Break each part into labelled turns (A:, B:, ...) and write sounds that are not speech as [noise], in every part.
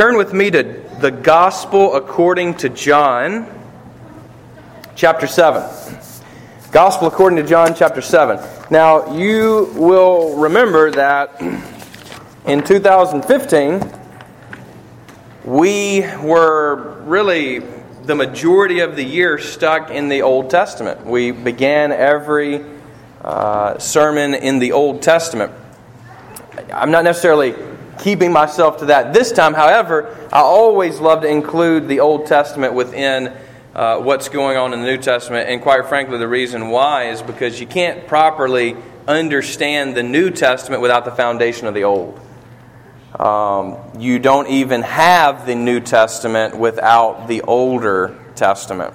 A: turn with me to the Gospel according to John, chapter 7. Gospel according to John, chapter 7. Now, you will remember that in 2015, we were really the majority of the year stuck in the Old Testament. We began every uh, sermon in the Old Testament. I'm not necessarily keeping myself to that this time. However, I always love to include the Old Testament within uh, what's going on in the New Testament. And quite frankly, the reason why is because you can't properly understand the New Testament without the foundation of the Old. Um, you don't even have the New Testament without the older Testament.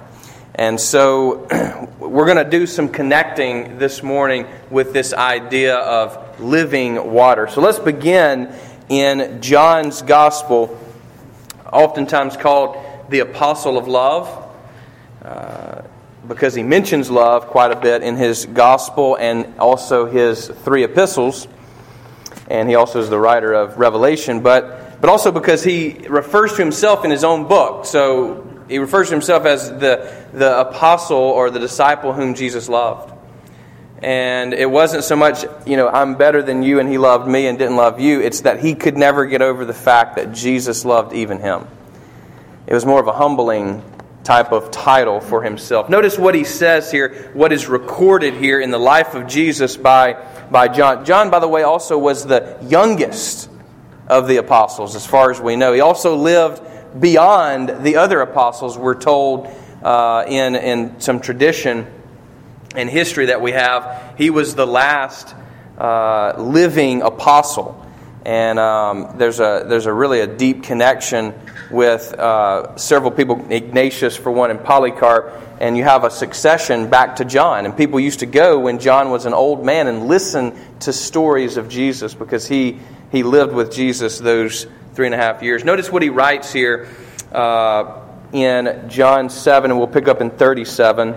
A: And so [clears throat] we're going to do some connecting this morning with this idea of living water. So let's begin in John's Gospel, oftentimes called the Apostle of Love. Uh, because he mentions love quite a bit in his gospel and also his three epistles. And he also is the writer of Revelation, but, but also because he refers to himself in his own book. So he refers to himself as the, the apostle or the disciple whom Jesus loved. And it wasn't so much, you know, I'm better than you and he loved me and didn't love you. It's that he could never get over the fact that Jesus loved even him. It was more of a humbling type of title for himself. Notice what he says here, what is recorded here in the life of Jesus by, by John. John, by the way, also was the youngest of the apostles, as far as we know. He also lived beyond the other apostles, we're told uh, in, in some tradition and history that we have. He was the last uh, living apostle. And um, there's, a, there's a really a deep connection with uh, several people, Ignatius for one, and Polycarp, and you have a succession back to John. And people used to go when John was an old man and listen to stories of Jesus because he, he lived with Jesus those three and a half years. Notice what he writes here uh, in John 7, and we'll pick up in 37.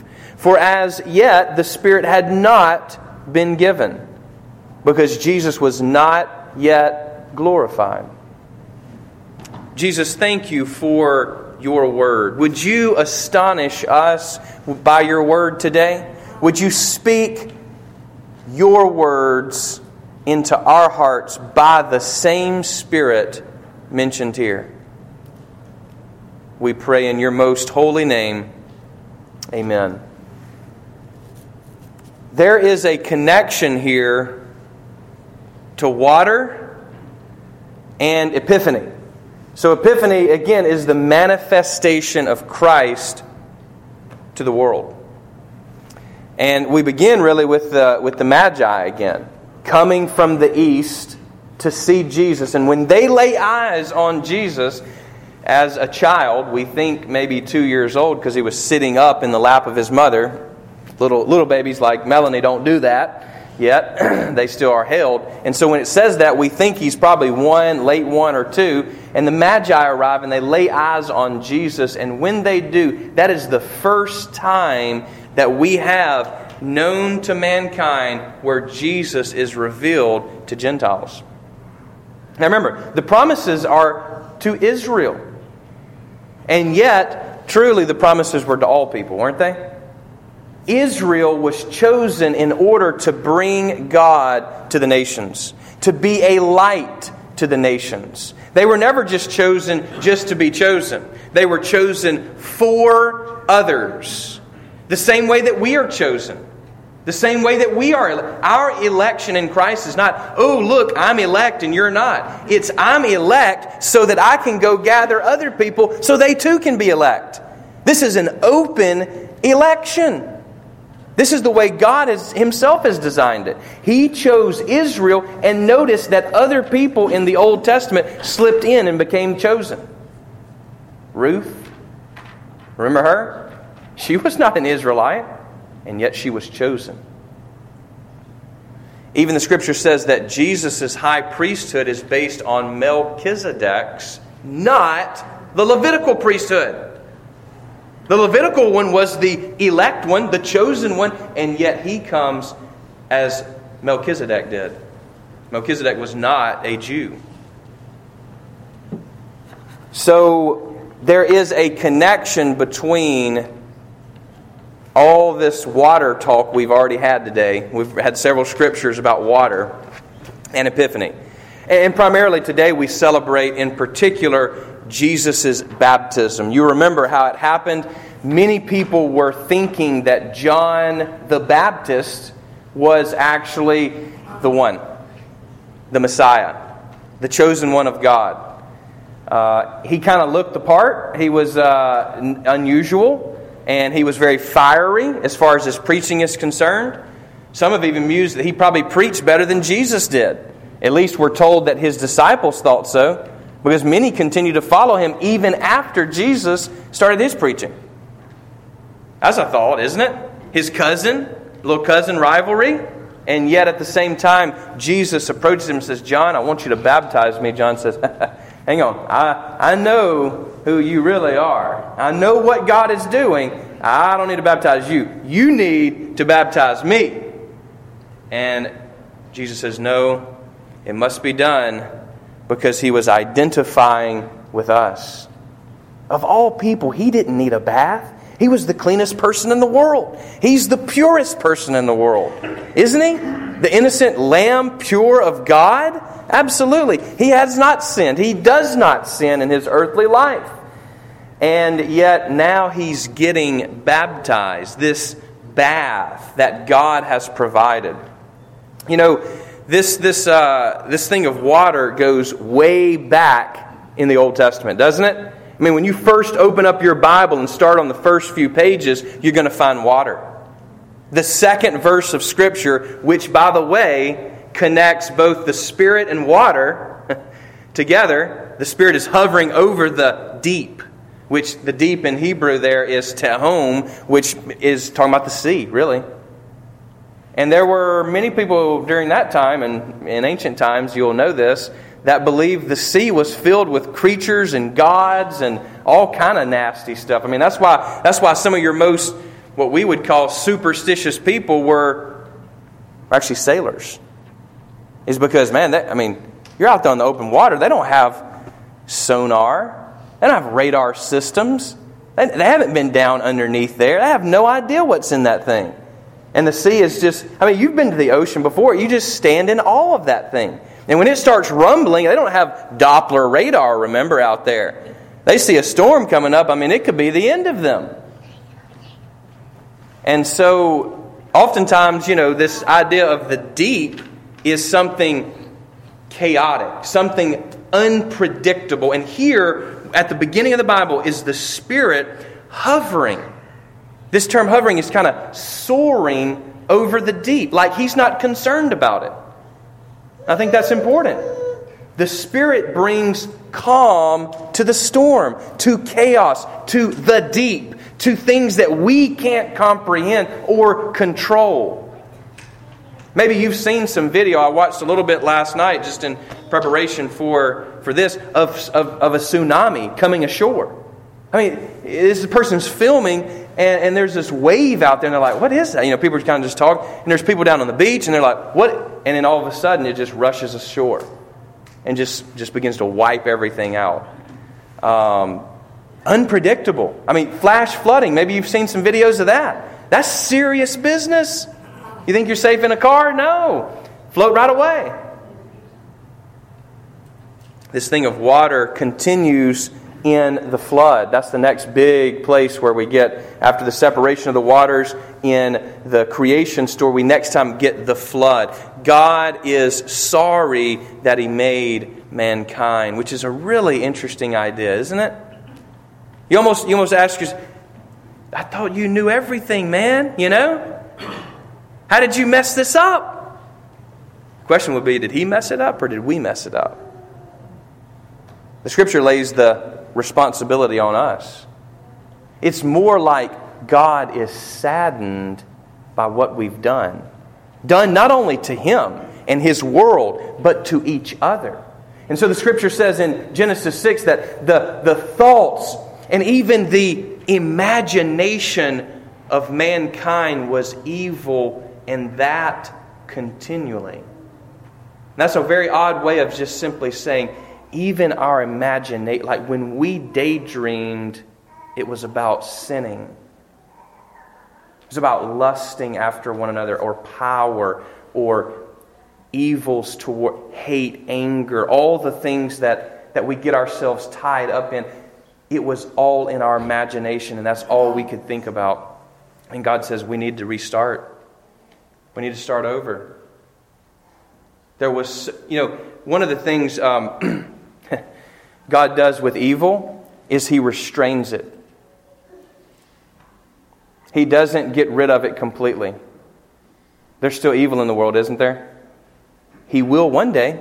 A: For as yet the Spirit had not been given, because Jesus was not yet glorified. Jesus, thank you for your word. Would you astonish us by your word today? Would you speak your words into our hearts by the same Spirit mentioned here. We pray in your most holy name. Amen. There is a connection here to water and epiphany. So, epiphany, again, is the manifestation of Christ to the world. And we begin really with the, with the Magi again, coming from the east to see Jesus. And when they lay eyes on Jesus as a child, we think maybe two years old because he was sitting up in the lap of his mother. Little, little babies like Melanie don't do that yet. [clears throat] they still are held. And so when it says that, we think he's probably one, late one or two. And the Magi arrive and they lay eyes on Jesus. And when they do, that is the first time that we have known to mankind where Jesus is revealed to Gentiles. Now remember, the promises are to Israel. And yet, truly, the promises were to all people, weren't they? Israel was chosen in order to bring God to the nations, to be a light to the nations. They were never just chosen just to be chosen, they were chosen for others. The same way that we are chosen. The same way that we are. Our election in Christ is not, oh, look, I'm elect and you're not. It's, I'm elect so that I can go gather other people so they too can be elect. This is an open election. This is the way God has, Himself has designed it. He chose Israel, and notice that other people in the Old Testament slipped in and became chosen. Ruth, remember her? She was not an Israelite, and yet she was chosen. Even the scripture says that Jesus' high priesthood is based on Melchizedek's, not the Levitical priesthood. The Levitical one was the elect one, the chosen one, and yet he comes as Melchizedek did. Melchizedek was not a Jew. So there is a connection between all this water talk we've already had today. We've had several scriptures about water and Epiphany. And primarily today we celebrate in particular Jesus' baptism. You remember how it happened? Many people were thinking that John the Baptist was actually the one, the Messiah, the chosen one of God. Uh, he kind of looked the part. He was uh, n- unusual, and he was very fiery as far as his preaching is concerned. Some have even mused that he probably preached better than Jesus did. At least we're told that his disciples thought so, because many continued to follow him even after Jesus started his preaching. That's a thought, isn't it? His cousin, little cousin rivalry. And yet at the same time, Jesus approaches him and says, John, I want you to baptize me. John says, [laughs] Hang on. I, I know who you really are. I know what God is doing. I don't need to baptize you. You need to baptize me. And Jesus says, No, it must be done because he was identifying with us. Of all people, he didn't need a bath. He was the cleanest person in the world. He's the purest person in the world. Isn't he? The innocent lamb, pure of God? Absolutely. He has not sinned. He does not sin in his earthly life. And yet now he's getting baptized, this bath that God has provided. You know, this, this, uh, this thing of water goes way back in the Old Testament, doesn't it? I mean, when you first open up your Bible and start on the first few pages, you're going to find water. The second verse of Scripture, which, by the way, connects both the Spirit and water [laughs] together, the Spirit is hovering over the deep, which the deep in Hebrew there is tehom, which is talking about the sea, really. And there were many people during that time, and in ancient times, you'll know this, that believed the sea was filled with creatures and gods and all kind of nasty stuff. I mean, that's why that's why some of your most what we would call superstitious people were actually sailors. Is because man, that, I mean, you're out there on the open water. They don't have sonar. They don't have radar systems. They, they haven't been down underneath there. They have no idea what's in that thing. And the sea is just, I mean, you've been to the ocean before. You just stand in awe of that thing. And when it starts rumbling, they don't have Doppler radar, remember, out there. They see a storm coming up. I mean, it could be the end of them. And so, oftentimes, you know, this idea of the deep is something chaotic, something unpredictable. And here, at the beginning of the Bible, is the Spirit hovering. This term hovering is kind of soaring over the deep, like He's not concerned about it. I think that's important. The Spirit brings calm to the storm, to chaos, to the deep, to things that we can't comprehend or control. Maybe you've seen some video. I watched a little bit last night just in preparation for, for this of, of, of a tsunami coming ashore. I mean, this person's filming, and, and, there's this wave out there, and they're like, What is that? You know, people are kind of just talk, and there's people down on the beach, and they're like, What? And then all of a sudden, it just rushes ashore and just, just begins to wipe everything out. Um, unpredictable. I mean, flash flooding. Maybe you've seen some videos of that. That's serious business. You think you're safe in a car? No. Float right away. This thing of water continues in the flood. That's the next big place where we get, after the separation of the waters in the creation story, we next time get the flood. God is sorry that He made mankind, which is a really interesting idea, isn't it? You almost, you almost ask yourself, I thought you knew everything, man, you know? How did you mess this up? Question would be, did he mess it up or did we mess it up? The scripture lays the responsibility on us. It's more like God is saddened by what we've done. Done not only to Him and His world, but to each other. And so the scripture says in Genesis 6 that the, the thoughts and even the imagination of mankind was evil, and that continually. That's a very odd way of just simply saying, even our imagination, like when we daydreamed, it was about sinning. It was about lusting after one another or power or evils toward hate, anger, all the things that, that we get ourselves tied up in. It was all in our imagination, and that's all we could think about. And God says we need to restart. We need to start over. There was, you know, one of the things um, [clears throat] God does with evil is He restrains it. He doesn't get rid of it completely. There's still evil in the world, isn't there? He will one day.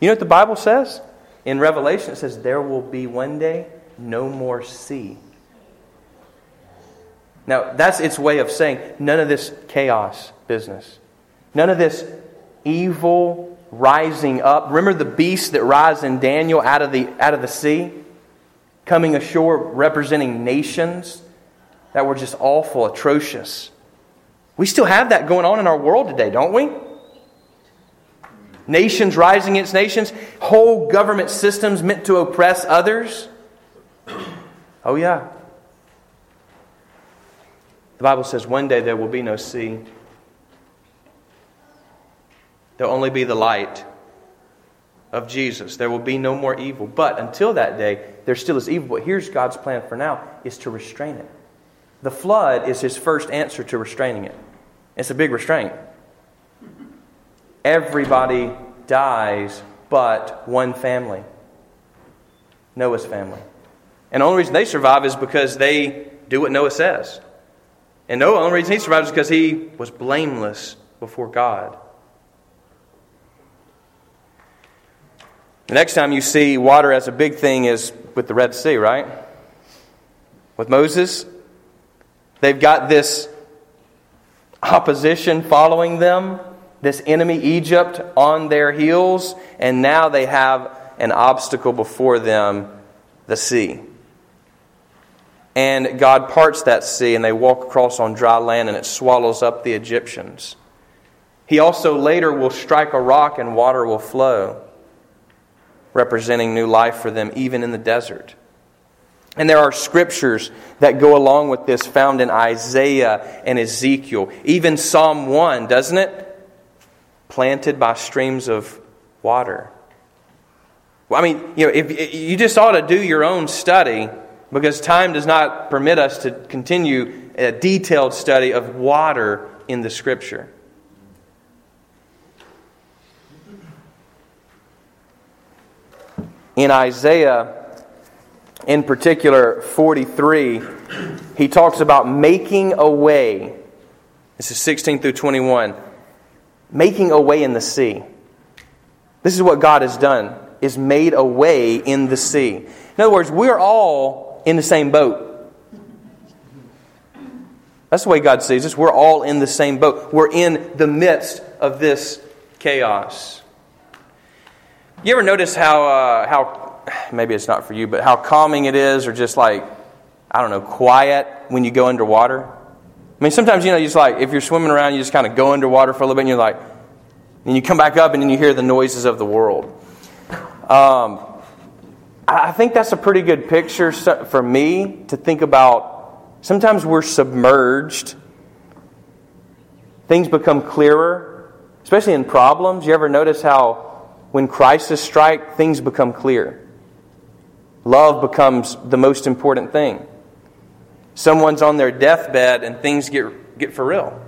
A: You know what the Bible says? In Revelation, it says, There will be one day no more sea. Now, that's its way of saying none of this chaos business, none of this evil rising up. Remember the beast that rise in Daniel out of the, out of the sea? Coming ashore representing nations that were just awful, atrocious. We still have that going on in our world today, don't we? nations rising against nations, whole government systems meant to oppress others. Oh, yeah. The Bible says one day there will be no sea, there'll only be the light of Jesus. There will be no more evil. But until that day, there still is evil. But here's God's plan for now is to restrain it. The flood is his first answer to restraining it. It's a big restraint everybody dies but one family Noah's family. And the only reason they survive is because they do what Noah says. And Noah, the only reason he survives is because he was blameless before God. The next time you see water as a big thing is with the Red Sea, right? With Moses. They've got this opposition following them this enemy Egypt on their heels, and now they have an obstacle before them the sea. And God parts that sea, and they walk across on dry land, and it swallows up the Egyptians. He also later will strike a rock, and water will flow, representing new life for them, even in the desert. And there are scriptures that go along with this found in Isaiah and Ezekiel. Even Psalm 1, doesn't it? planted by streams of water. Well, I mean, you know, if you just ought to do your own study because time does not permit us to continue a detailed study of water in the scripture. In Isaiah, in particular 43, he talks about making a way. This is 16 through 21 making a way in the sea. This is what God has done, is made a way in the sea. In other words, we're all in the same boat. That's the way God sees us. We're all in the same boat. We're in the midst of this chaos. You ever notice how, uh, how maybe it's not for you, but how calming it is, or just like, I don't know, quiet when you go underwater? I mean, sometimes, you know, just like, if you're swimming around, you just kind of go underwater for a little bit and you're like, and you come back up and then you hear the noises of the world. Um, I think that's a pretty good picture for me to think about. Sometimes we're submerged, things become clearer, especially in problems. You ever notice how when crisis strike, things become clear? Love becomes the most important thing. Someone's on their deathbed and things get, get for real.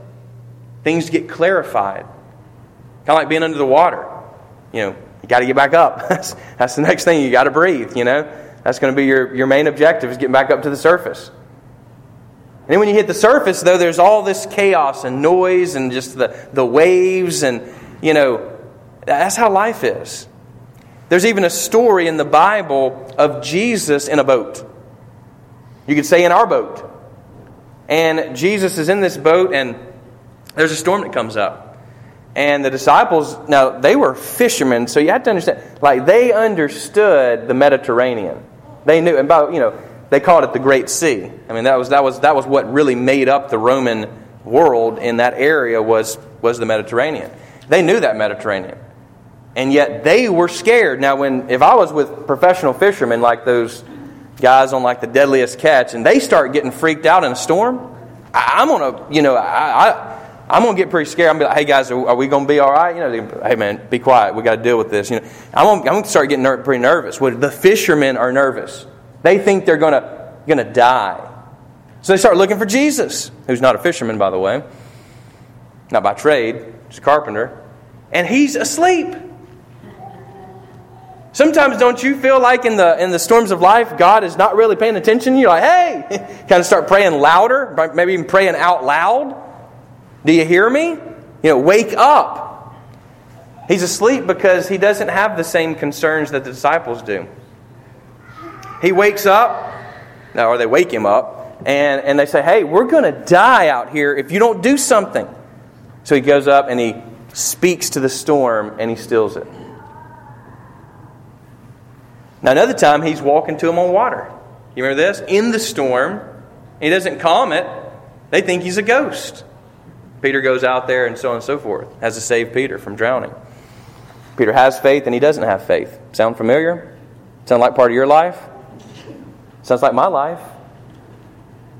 A: Things get clarified. Kind of like being under the water. You know, you got to get back up. [laughs] that's, that's the next thing. You got to breathe, you know. That's going to be your, your main objective is getting back up to the surface. And then when you hit the surface, though, there's all this chaos and noise and just the, the waves and, you know, that's how life is. There's even a story in the Bible of Jesus in a boat. You could say in our boat. And Jesus is in this boat, and there's a storm that comes up. And the disciples, now they were fishermen, so you have to understand, like they understood the Mediterranean. They knew, and by, you know, they called it the Great Sea. I mean, that was, that was, that was what really made up the Roman world in that area was, was the Mediterranean. They knew that Mediterranean. And yet they were scared. Now, when if I was with professional fishermen like those guys on like the deadliest catch, and they start getting freaked out in a storm, I, am gonna, you know, I, I I'm gonna get pretty scared. I'm gonna be like, "Hey guys, are, are we gonna be all right?" You know, hey man, be quiet. We got to deal with this. You know, I'm gonna, I'm gonna start getting ner- pretty nervous. Well, the fishermen are nervous. They think they're gonna gonna die, so they start looking for Jesus, who's not a fisherman, by the way, not by trade, he's a carpenter, and he's asleep. Sometimes don't you feel like in the in the storms of life, God is not really paying attention? You're like, hey, [laughs] kind of start praying louder, maybe even praying out loud. Do you hear me? You know, wake up. He's asleep because he doesn't have the same concerns that the disciples do. He wakes up, now or they wake him up, and, and they say, Hey, we're going to die out here if you don't do something. So he goes up and he speaks to the storm and he stills it. Now, another time, he's walking to them on water. You remember this? In the storm. He doesn't calm it. They think he's a ghost. Peter goes out there and so on and so forth, has to save Peter from drowning. Peter has faith and he doesn't have faith. Sound familiar? Sound like part of your life? Sounds like my life.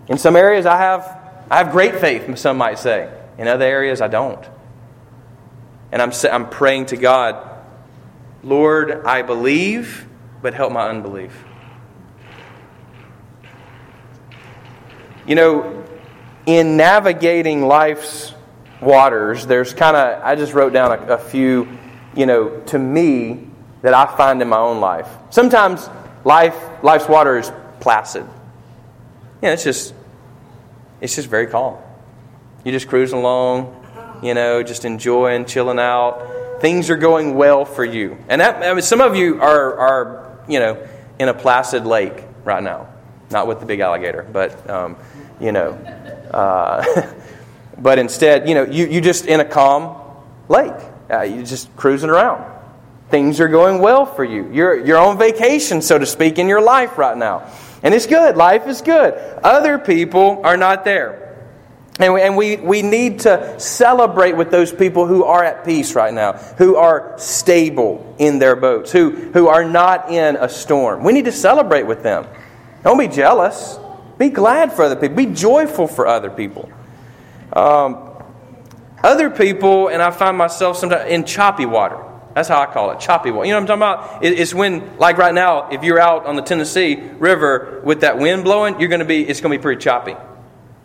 A: In some areas, I have, I have great faith, some might say. In other areas, I don't. And I'm, I'm praying to God, Lord, I believe but help my unbelief. You know, in navigating life's waters, there's kind of, I just wrote down a, a, few, you know, to me that I find in my own life. Sometimes life, life's water is placid. Yeah, it's just, it's just very calm. You're just cruising along, you know, just enjoying, chilling out. Things are going well for you. And that, I mean, some of you are, are you know, in a placid lake right now. Not with the big alligator, but, um, you know. Uh, [laughs] but instead, you know, you, you just in a calm lake. Uh, you're just cruising around. Things are going well for you. You're, you're on vacation, so to speak, in your life right now. And it's good. Life is good. Other people are not there. And we, and we, we need to celebrate with those people who are at peace right now, who are stable in their boats, who, who are not in a storm. We need to celebrate with them. Don't be jealous. Be glad for other people. Be joyful for other people. Um, other people, and I find myself sometimes in choppy water. That's how I call it, choppy water. You know what I'm talking about? It's when, like right now, if you're out on the Tennessee River with that wind blowing, you're going to be, it's going to be pretty choppy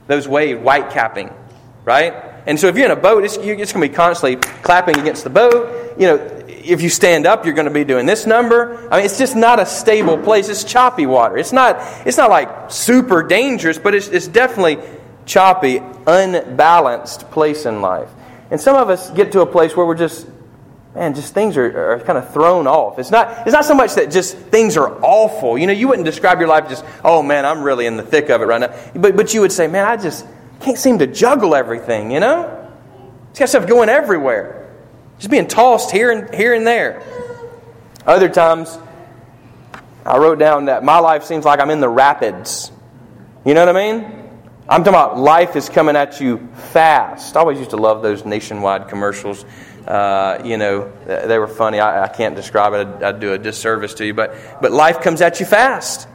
A: those waves white capping, right? And so if you're in a boat, it's, it's going to be constantly clapping against the boat. You know, if you stand up, you're going to be doing this number. I mean, it's just not a stable place. It's choppy water. It's not, it's not like super dangerous, but it's, it's definitely choppy, unbalanced place in life. And some of us get to a place where we're just man, just things are, are kind of thrown off. It's not, it's not so much that just things are awful. You know, you wouldn't describe your life just, oh man, I'm really in the thick of it right now. But, but you would say, man, I just can't seem to juggle everything, you know? It's got stuff going everywhere. Just being tossed here and here and there. Other times, I wrote down that my life seems like I'm in the rapids. You know what I mean? I'm talking about life is coming at you fast. I always used to love those nationwide commercials uh, you know, they were funny. I, I can't describe it. I'd, I'd, do a disservice to you. But, but life comes at you fast.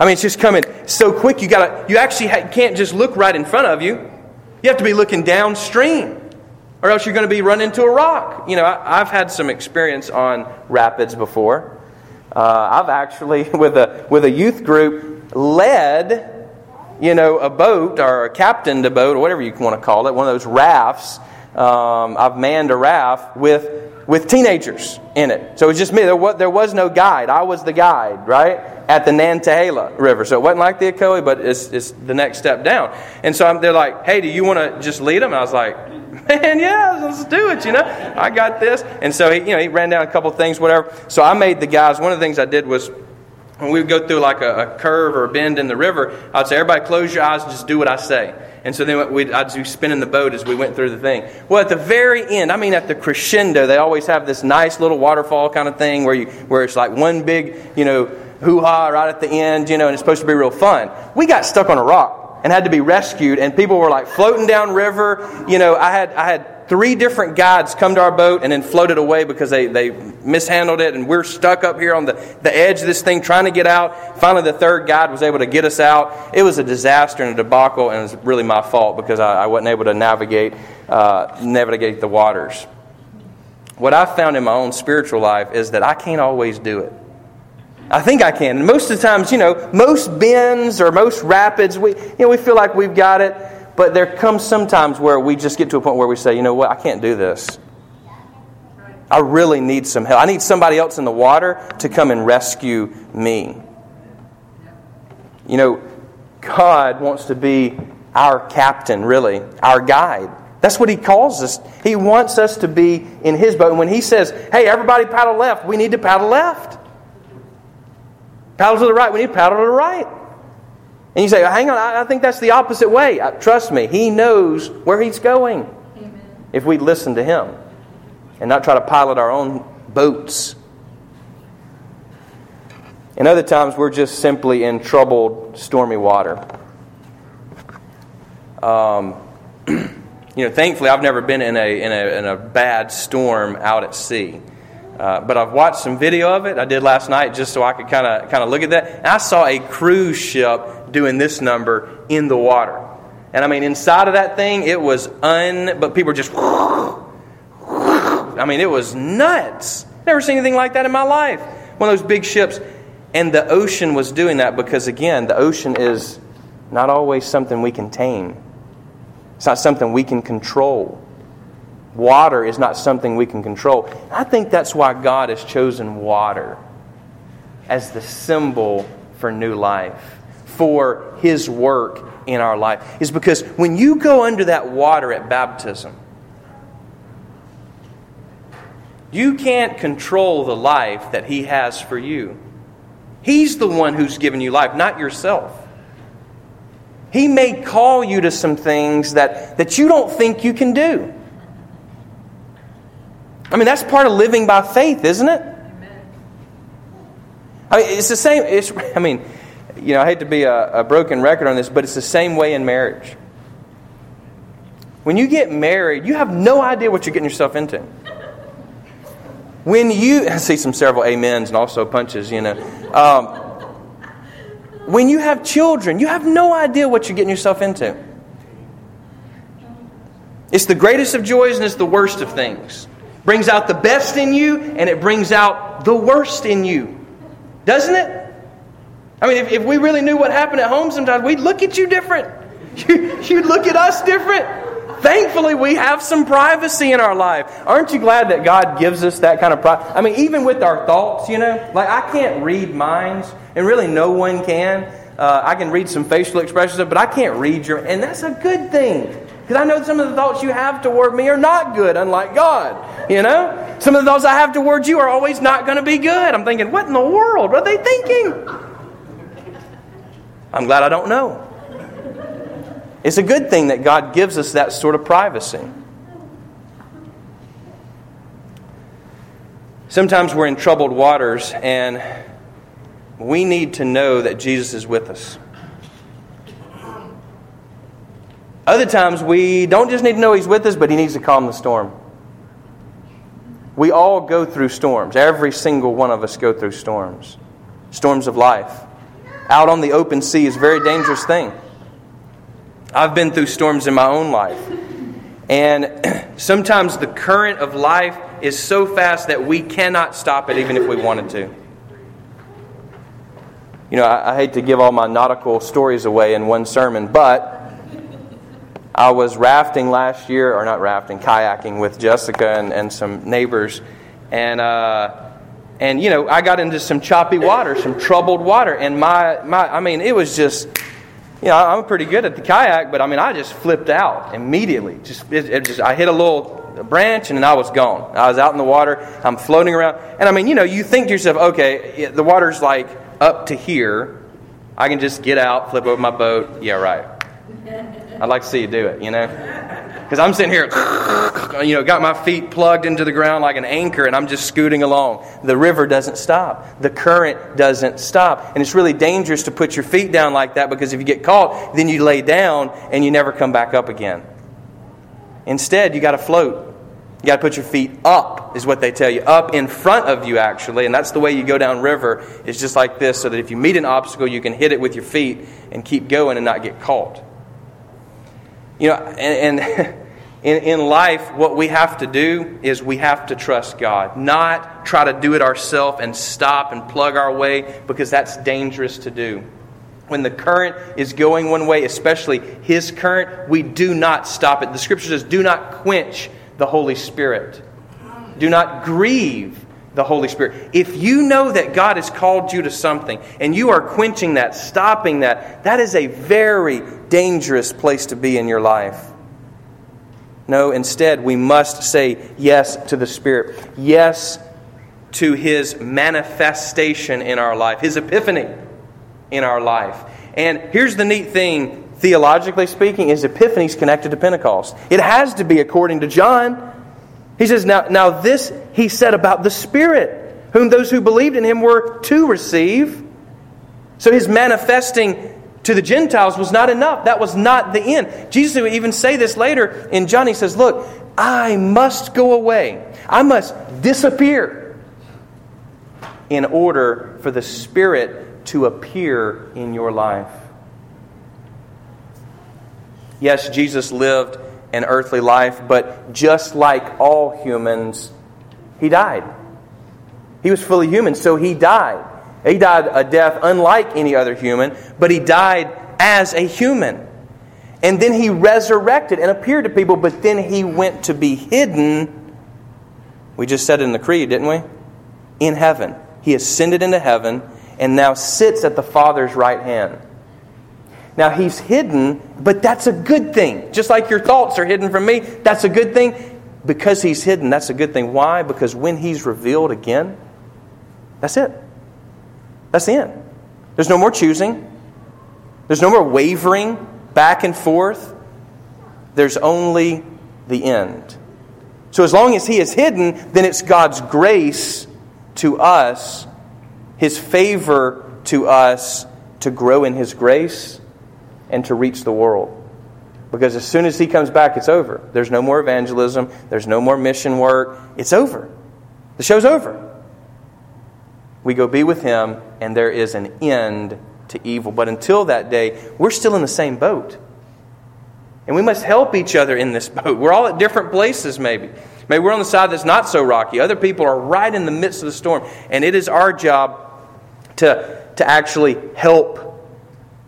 A: I mean, it's just coming so quick. You got You actually ha- can't just look right in front of you. You have to be looking downstream, or else you're going to be running into a rock. You know, I, have had some experience on rapids before. Uh, I've actually, [laughs] with a with a youth group, led, you know, a boat or a captained a boat or whatever you want to call it, one of those rafts um, I've manned a raft with with teenagers in it. So it was just me. There was, there was no guide. I was the guide, right? At the Nantahala River. So it wasn't like the Ocoee, but it's, it's the next step down. And so I'm, they're like, hey, do you want to just lead them? And I was like, Man, [laughs] yeah, let's do it, you know. I got this. And so he, you know, he ran down a couple things, whatever. So I made the guys, one of the things I did was when we would go through like a, a curve or a bend in the river, I'd say, everybody close your eyes and just do what I say. And so then we'd, I'd be spinning the boat as we went through the thing. Well, at the very end, I mean, at the crescendo, they always have this nice little waterfall kind of thing where, you, where it's like one big, you know, hoo ha right at the end, you know, and it's supposed to be real fun. We got stuck on a rock and had to be rescued, and people were like floating down river. You know, I had, I had three different guides come to our boat and then floated away because they, they mishandled it, and we're stuck up here on the, the edge of this thing trying to get out. Finally, the third guide was able to get us out. It was a disaster and a debacle, and it was really my fault because I, I wasn't able to navigate, uh, navigate the waters. What I've found in my own spiritual life is that I can't always do it. I think I can. And most of the times, you know, most bends or most rapids, we, you know, we feel like we've got it. But there comes sometimes where we just get to a point where we say, you know what, I can't do this. I really need some help. I need somebody else in the water to come and rescue me. You know, God wants to be our captain, really, our guide. That's what He calls us. He wants us to be in His boat. And when He says, hey, everybody paddle left, we need to paddle left. Paddle to the right, we need to paddle to the right. And you say, hang on, I think that's the opposite way. Uh, trust me, He knows where He's going Amen. if we listen to Him and not try to pilot our own boats. And other times we're just simply in troubled, stormy water. Um, [clears throat] you know, thankfully, I've never been in a, in a, in a bad storm out at sea. Uh, but I've watched some video of it. I did last night just so I could kind of kind of look at that. And I saw a cruise ship doing this number in the water. And I mean, inside of that thing, it was un. But people were just. I mean, it was nuts. Never seen anything like that in my life. One of those big ships. And the ocean was doing that because, again, the ocean is not always something we can tame, it's not something we can control. Water is not something we can control. I think that's why God has chosen water as the symbol for new life, for His work in our life. Is because when you go under that water at baptism, you can't control the life that He has for you. He's the one who's given you life, not yourself. He may call you to some things that, that you don't think you can do. I mean, that's part of living by faith, isn't it? I mean, it's the same. It's, [laughs] I mean, you know, I hate to be a, a broken record on this, but it's the same way in marriage. When you get married, you have no idea what you're getting yourself into. When you, [laughs] I see some several amens and also punches, you know. Um, when you have children, you have no idea what you're getting yourself into. It's the greatest of joys and it's the worst of things brings out the best in you and it brings out the worst in you. Doesn't it? I mean, if, if we really knew what happened at home sometimes, we'd look at you different. [laughs] You, you'd look at us different. Thankfully, we have some privacy in our life. Aren't you glad that God gives us that kind of privacy? I mean, even with our thoughts, you know, like I can't read minds, and really no one can. Uh, I can read some facial expressions, but I can't read your, and that's a good thing. Because I know some of the thoughts you have toward me are not good, unlike God. You know? Some of the thoughts I have toward you are always not going to be good. I'm thinking, what in the world? What are they thinking? I'm glad I don't know. It's a good thing that God gives us that sort of privacy. Sometimes we're in troubled waters and we need to know that Jesus is with us. Other times, we don't just need to know He's with us, but He needs to calm the storm. We all go through storms. Every single one of us go through storms. Storms of life. Out on the open sea is a very dangerous thing. I've been through storms in my own life. And [clears throat] sometimes the current of life is so fast that we cannot stop it even if we wanted to. You know, I, I hate to give all my nautical stories away in one sermon, but I was rafting last year, or not rafting, kayaking with Jessica and, and some neighbors. And, uh, and, you know, I got into some choppy water, some troubled water. And my, my, I mean, it was just, you know, I'm pretty good at the kayak, but I mean, I just flipped out immediately. Just, it, it just I hit a little branch and I was gone. I was out in the water. I'm floating around. And I mean, you know, you think to yourself, okay, the water's like up to here. I can just get out, flip over my boat. Yeah, right. I'd like to see you do it, you know? Because I'm sitting here, [laughs] you know, got my feet plugged into the ground like an anchor, and I'm just scooting along. The river doesn't stop. The current doesn't stop. And it's really dangerous to put your feet down like that because if you get caught, then you lay down and you never come back up again. Instead, you got to float. You got to put your feet up, is what they tell you. Up in front of you, actually. And that's the way you go down river, is just like this, so that if you meet an obstacle, you can hit it with your feet and keep going and not get caught. You know, and, and [laughs] in, in life, what we have to do is we have to trust God, not try to do it ourselves and stop and plug our way, because that's dangerous to do. When the current is going one way, especially His current, we do not stop it. The scripture says, do not quench the Holy Spirit. Do not grieve the Holy Spirit. If you know that God has called you to something and you are quenching that, stopping that, that is a very dangerous place to be in your life. No, instead, we must say yes to the Spirit. Yes to His manifestation in our life, His epiphany in our life. And here's the neat thing theologically speaking, is Epiphany's connected to Pentecost. It has to be according to John. He says, now, now this he said about the Spirit, whom those who believed in him were to receive. So his manifesting to the Gentiles was not enough. That was not the end. Jesus would even say this later in John. He says, Look, I must go away, I must disappear in order for the Spirit to appear in your life. Yes, Jesus lived an earthly life, but just like all humans, he died. He was fully human, so he died. He died a death unlike any other human, but he died as a human. And then he resurrected and appeared to people, but then he went to be hidden. We just said it in the creed, didn't we? In heaven. He ascended into heaven and now sits at the Father's right hand. Now, he's hidden, but that's a good thing. Just like your thoughts are hidden from me, that's a good thing. Because he's hidden, that's a good thing. Why? Because when he's revealed again, that's it. That's the end. There's no more choosing, there's no more wavering back and forth. There's only the end. So, as long as he is hidden, then it's God's grace to us, his favor to us to grow in his grace and to reach the world. Because as soon as he comes back, it's over. There's no more evangelism, there's no more mission work. It's over. The show's over. We go be with him, and there is an end to evil. But until that day, we're still in the same boat. And we must help each other in this [laughs] boat. We're all at different places, maybe. Maybe we're on the side that's not so rocky. Other people are right in the midst of the storm. And it is our job to, to actually help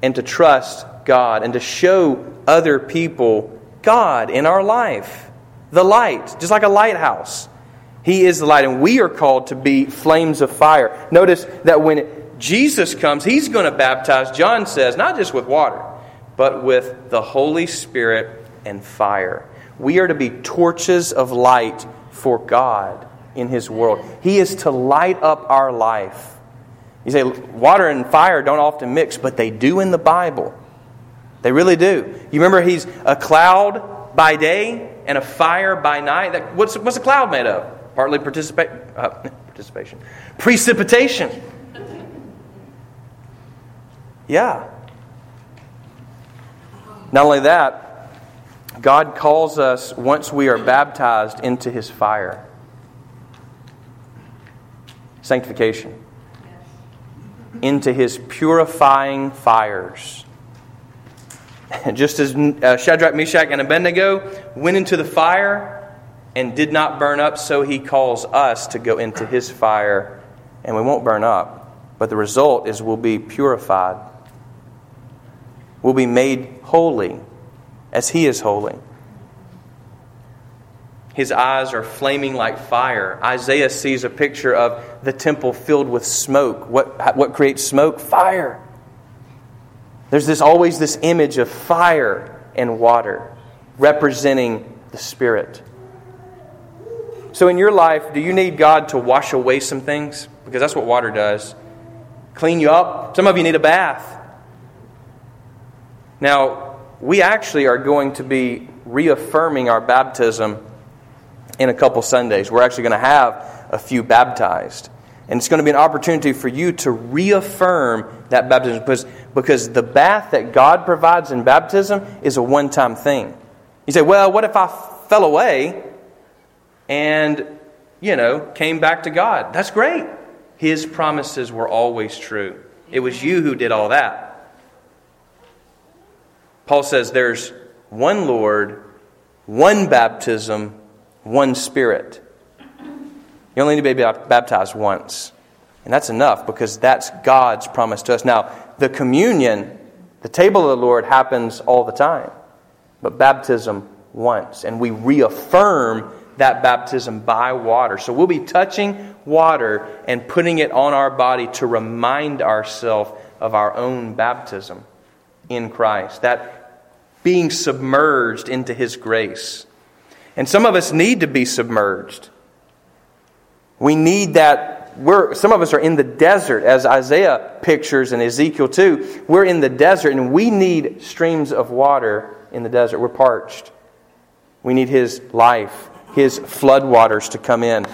A: and to trust God and to show other people God in our life. The light, just like a lighthouse. He is the light, and we are called to be flames of fire. Notice that when Jesus comes, he's going to baptize, John says, not just with water, but with the Holy Spirit and fire. We are to be torches of light for God in His world. He is to light up our life. You say, water and fire don't often mix, but they do in the Bible. They really do. You remember he's a cloud by day and a fire by night? That, what's, what's a cloud made of? Partly participa- uh, [laughs] participation. Precipitation. Yeah. Not only that, God calls us, once we are baptized, into his fire. Sanctification. Into his purifying fires. [laughs] Just as uh, Shadrach, Meshach, and Abednego went into the fire and did not burn up, so he calls us to go into his fire and we won't burn up. But the result is we'll be purified. We'll be made holy as he is holy. His eyes are flaming like fire. Isaiah sees a picture of the temple filled with smoke. What, what creates smoke? Fire. There's this always this image of fire and water representing the Spirit. So, in your life, do you need God to wash away some things? Because that's what water does. Clean you up. Some of you need a bath. Now, we actually are going to be reaffirming our baptism in a couple Sundays. We're actually going to have a few baptized. And it's going to be an opportunity for you to reaffirm that baptism because, because the bath that God provides in baptism is a one time thing. You say, well, what if I fell away and, you know, came back to God? That's great. His promises were always true. It was you who did all that. Paul says there's one Lord, one baptism, one Spirit. You only need to be baptized once. And that's enough because that's God's promise to us. Now, the communion, the table of the Lord happens all the time, but baptism once. And we reaffirm that baptism by water. So we'll be touching water and putting it on our body to remind ourselves of our own baptism in Christ. That being submerged into His grace. And some of us need to be submerged. We need that. We're, some of us are in the desert, as Isaiah pictures and Ezekiel too. We're in the desert and we need streams of water in the desert. We're parched. We need His life, His floodwaters to come in.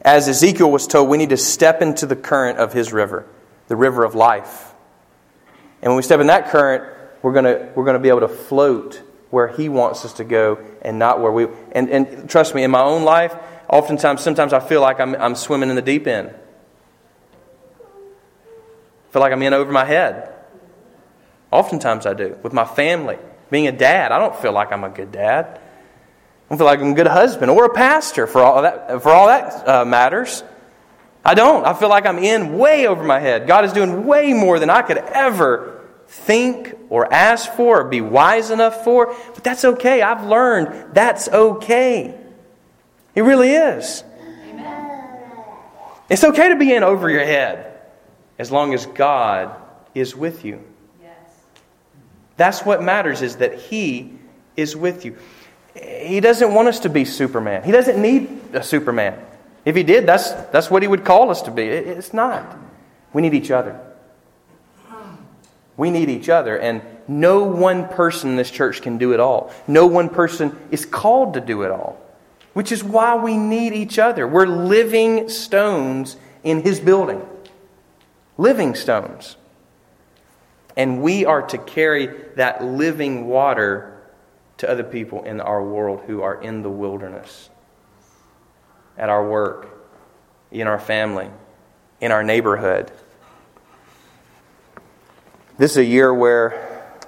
A: As Ezekiel was told, we need to step into the current of His river, the river of life. And when we step in that current, we're going to, we're to be able to float where He wants us to go and not where we. And, and trust me, in my own life, oftentimes, sometimes I feel like I'm, I'm swimming in the deep end. I feel like I'm in over my head. Oftentimes I do. With my family. Being a dad, I don't feel like I'm a good dad. I don't feel like I'm a good husband or a pastor for all that, for all that uh, matters. I don't. I feel like I'm in way over my head. God is doing way more than I could ever think or ask for or be wise enough for. But that's okay. I've learned that's okay. It really is. It's okay to be in over your head as long as God is with you. That's what matters is that He is with you. He doesn't want us to be Superman. He doesn't need a Superman. If He did, that's, that's what He would call us to be. It's not. We need each other. We need each other. And no one person in this church can do it all. No one person is called to do it all, which is why we need each other. We're living stones in His building. Living stones. And we are to carry that living water to other people in our world who are in the wilderness, at our work, in our family, in our neighborhood. This is a year where,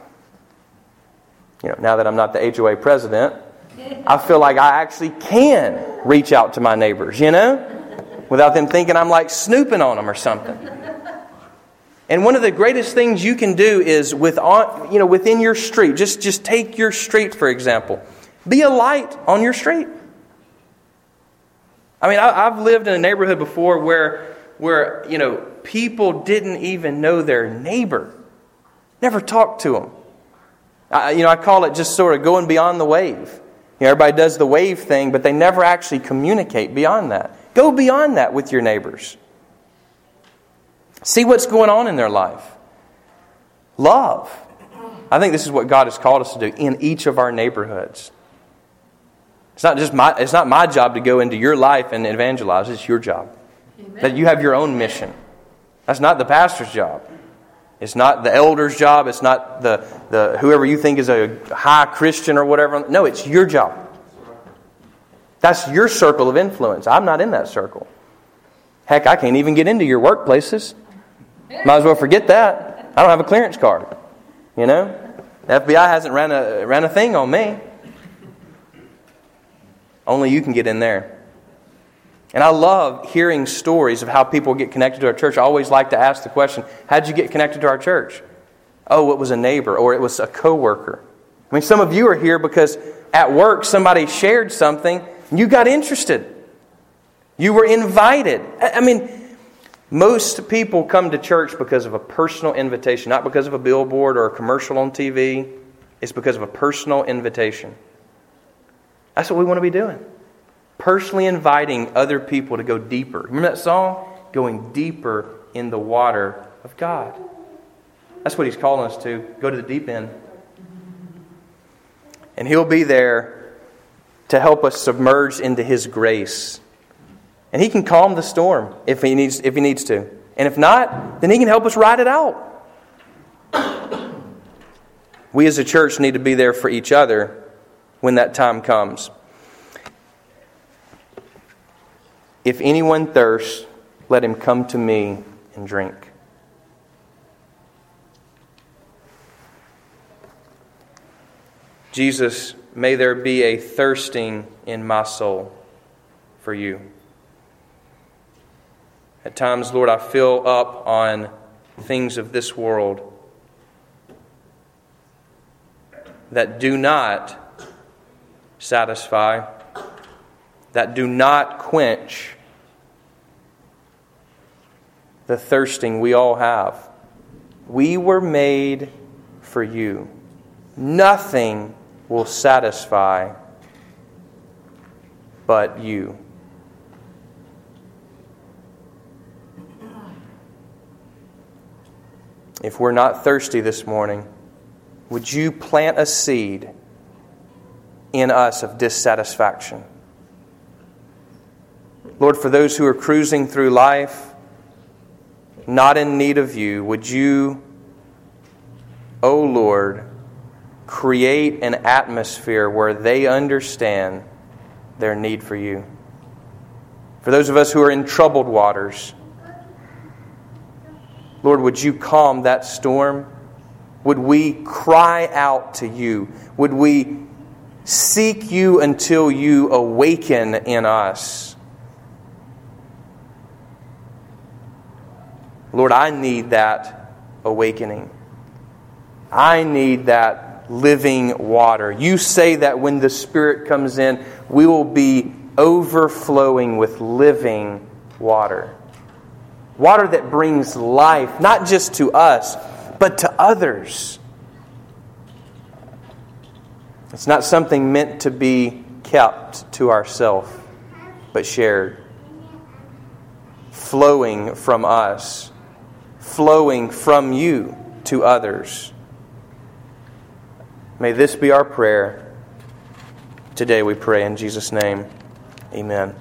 A: you know, now that I'm not the HOA president, I feel like I actually can reach out to my neighbors, you know, without them thinking I'm like snooping on them or something. And one of the greatest things you can do is with you know, within your street, just, just take your street, for example. Be a light on your street. I mean, I, have lived in a neighborhood before where, where, you know, people didn't even know their neighbor. Never talked to them. I, you know, I call it just sort of going beyond the wave. You know, everybody does the wave thing, but they never actually communicate beyond that. Go beyond that with your neighbors. See what's going on in their life. Love. I think this is what God has called us to do in each of our neighborhoods. It's not just my, it's not my job to go into your life and evangelize, it's your job. Amen. That you have your own mission. That's not the pastor's job. It's not the elder's job. It's not the, the whoever you think is a high Christian or whatever. No, it's your job. That's your circle of influence. I'm not in that circle. Heck, I can't even get into your workplaces. Might as well forget that. I don't have a clearance card. You know? The FBI hasn't ran a, ran a thing on me. Only you can get in there. And I love hearing stories of how people get connected to our church. I always like to ask the question, how did you get connected to our church? Oh, it was a neighbor or it was a coworker. I mean, some of you are here because at work somebody shared something and you got interested. You were invited. I mean, Most people come to church because of a personal invitation, not because of a billboard or a commercial on TV. It's because of a personal invitation. That's what we want to be doing. Personally inviting other people to go deeper. Remember that song? Going deeper in the water of God. That's what He's calling us to. Go to the deep end. And He'll be there to help us submerge into His grace and he can calm the storm if he needs, if he needs to. And if not, then he can help us ride it out. We as a church need to be there for each other when that time comes. If anyone thirsts, let him come to me and drink. Jesus, may there be a thirsting in my soul for you. At times, Lord, I fill up on things of this world that do not satisfy, that do not quench the thirsting we all have. We were made for you. Nothing will satisfy but you. if we're not thirsty this morning, would you plant a seed in us of dissatisfaction? Lord, for those who are cruising through life, not in need of you, would you, O oh Lord, create an atmosphere where they understand their need for you? For those of us who are in troubled waters, Lord, would you calm that storm? Would we cry out to you? Would we seek you until you awaken in us? Lord, I need that awakening. I need that living water. You say that when the Spirit comes in, we will be overflowing with living water. Water that brings life, not just to us, but to others. It's not something meant to be kept to ourselves, but shared. Flowing from us, flowing from you to others. May this be our prayer. Today we pray in Jesus' name. Amen.